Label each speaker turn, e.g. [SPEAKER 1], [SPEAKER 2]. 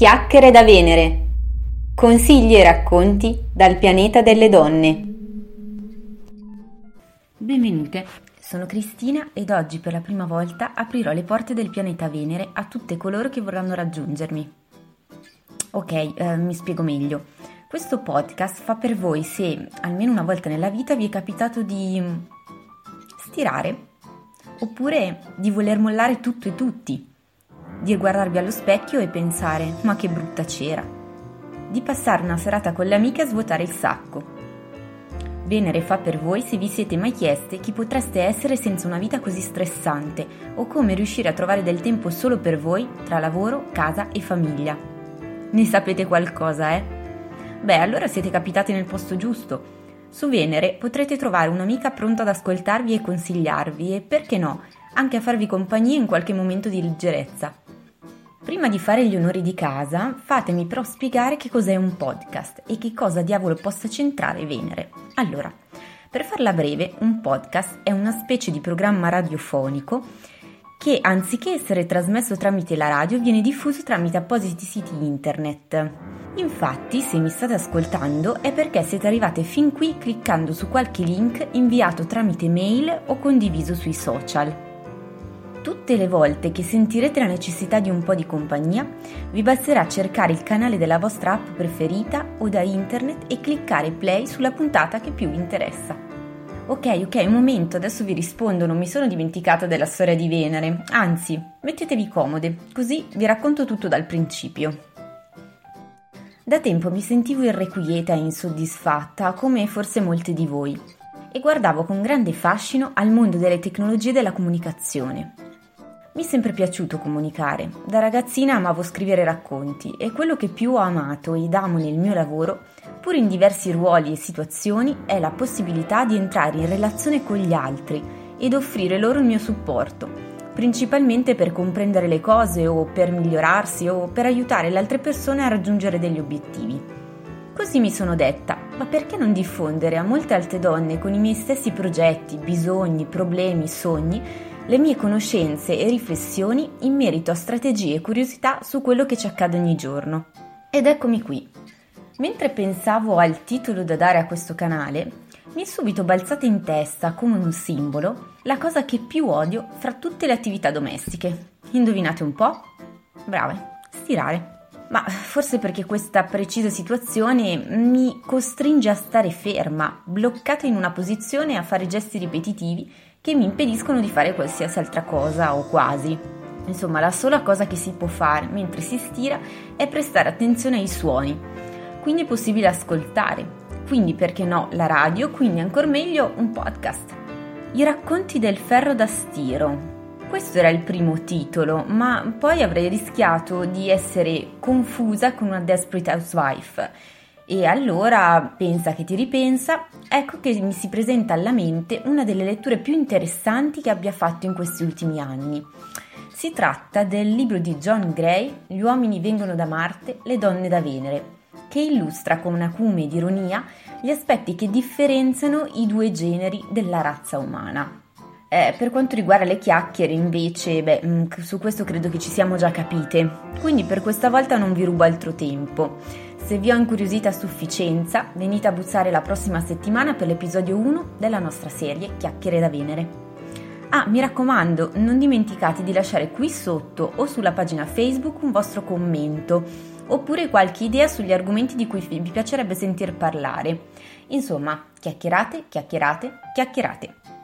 [SPEAKER 1] Chiacchiere da Venere. Consigli e racconti dal pianeta delle donne.
[SPEAKER 2] Benvenute, sono Cristina ed oggi per la prima volta aprirò le porte del pianeta Venere a tutte coloro che vorranno raggiungermi. Ok, eh, mi spiego meglio. Questo podcast fa per voi se almeno una volta nella vita vi è capitato di stirare oppure di voler mollare tutto e tutti di guardarvi allo specchio e pensare ma che brutta cera, di passare una serata con le amiche a svuotare il sacco. Venere fa per voi se vi siete mai chieste chi potreste essere senza una vita così stressante o come riuscire a trovare del tempo solo per voi tra lavoro, casa e famiglia. Ne sapete qualcosa, eh? Beh, allora siete capitati nel posto giusto. Su Venere potrete trovare un'amica pronta ad ascoltarvi e consigliarvi e, perché no, anche a farvi compagnia in qualche momento di leggerezza. Prima di fare gli onori di casa, fatemi però spiegare che cos'è un podcast e che cosa diavolo possa centrare Venere. Allora, per farla breve, un podcast è una specie di programma radiofonico che anziché essere trasmesso tramite la radio viene diffuso tramite appositi siti internet. Infatti, se mi state ascoltando è perché siete arrivate fin qui cliccando su qualche link inviato tramite mail o condiviso sui social. Tutte le volte che sentirete la necessità di un po' di compagnia, vi basterà cercare il canale della vostra app preferita o da internet e cliccare play sulla puntata che più vi interessa. Ok, ok, un momento, adesso vi rispondo, non mi sono dimenticata della storia di Venere, anzi, mettetevi comode, così vi racconto tutto dal principio. Da tempo mi sentivo irrequieta e insoddisfatta, come forse molte di voi, e guardavo con grande fascino al mondo delle tecnologie della comunicazione. Mi è sempre piaciuto comunicare. Da ragazzina amavo scrivere racconti e quello che più ho amato ed amo nel mio lavoro, pur in diversi ruoli e situazioni, è la possibilità di entrare in relazione con gli altri ed offrire loro il mio supporto, principalmente per comprendere le cose o per migliorarsi o per aiutare le altre persone a raggiungere degli obiettivi. Così mi sono detta, ma perché non diffondere a molte altre donne con i miei stessi progetti, bisogni, problemi, sogni, le mie conoscenze e riflessioni in merito a strategie e curiosità su quello che ci accade ogni giorno. Ed eccomi qui. Mentre pensavo al titolo da dare a questo canale, mi è subito balzata in testa come un simbolo la cosa che più odio fra tutte le attività domestiche. Indovinate un po'? Brave, stirare. Ma forse perché questa precisa situazione mi costringe a stare ferma, bloccata in una posizione a fare gesti ripetitivi che mi impediscono di fare qualsiasi altra cosa o quasi. Insomma, la sola cosa che si può fare mentre si stira è prestare attenzione ai suoni. Quindi è possibile ascoltare. Quindi perché no la radio, quindi ancora meglio un podcast. I racconti del ferro da stiro. Questo era il primo titolo, ma poi avrei rischiato di essere confusa con una Desperate Housewife e allora pensa che ti ripensa, ecco che mi si presenta alla mente una delle letture più interessanti che abbia fatto in questi ultimi anni. Si tratta del libro di John Gray, Gli uomini vengono da Marte, le donne da Venere, che illustra con acume ed ironia gli aspetti che differenziano i due generi della razza umana. Eh, per quanto riguarda le chiacchiere, invece, beh, mm, su questo credo che ci siamo già capite, quindi per questa volta non vi rubo altro tempo. Se vi ho incuriosita a sufficienza, venite a bussare la prossima settimana per l'episodio 1 della nostra serie Chiacchiere da Venere. Ah, mi raccomando, non dimenticate di lasciare qui sotto o sulla pagina Facebook un vostro commento, oppure qualche idea sugli argomenti di cui vi piacerebbe sentir parlare. Insomma, chiacchierate, chiacchierate, chiacchierate.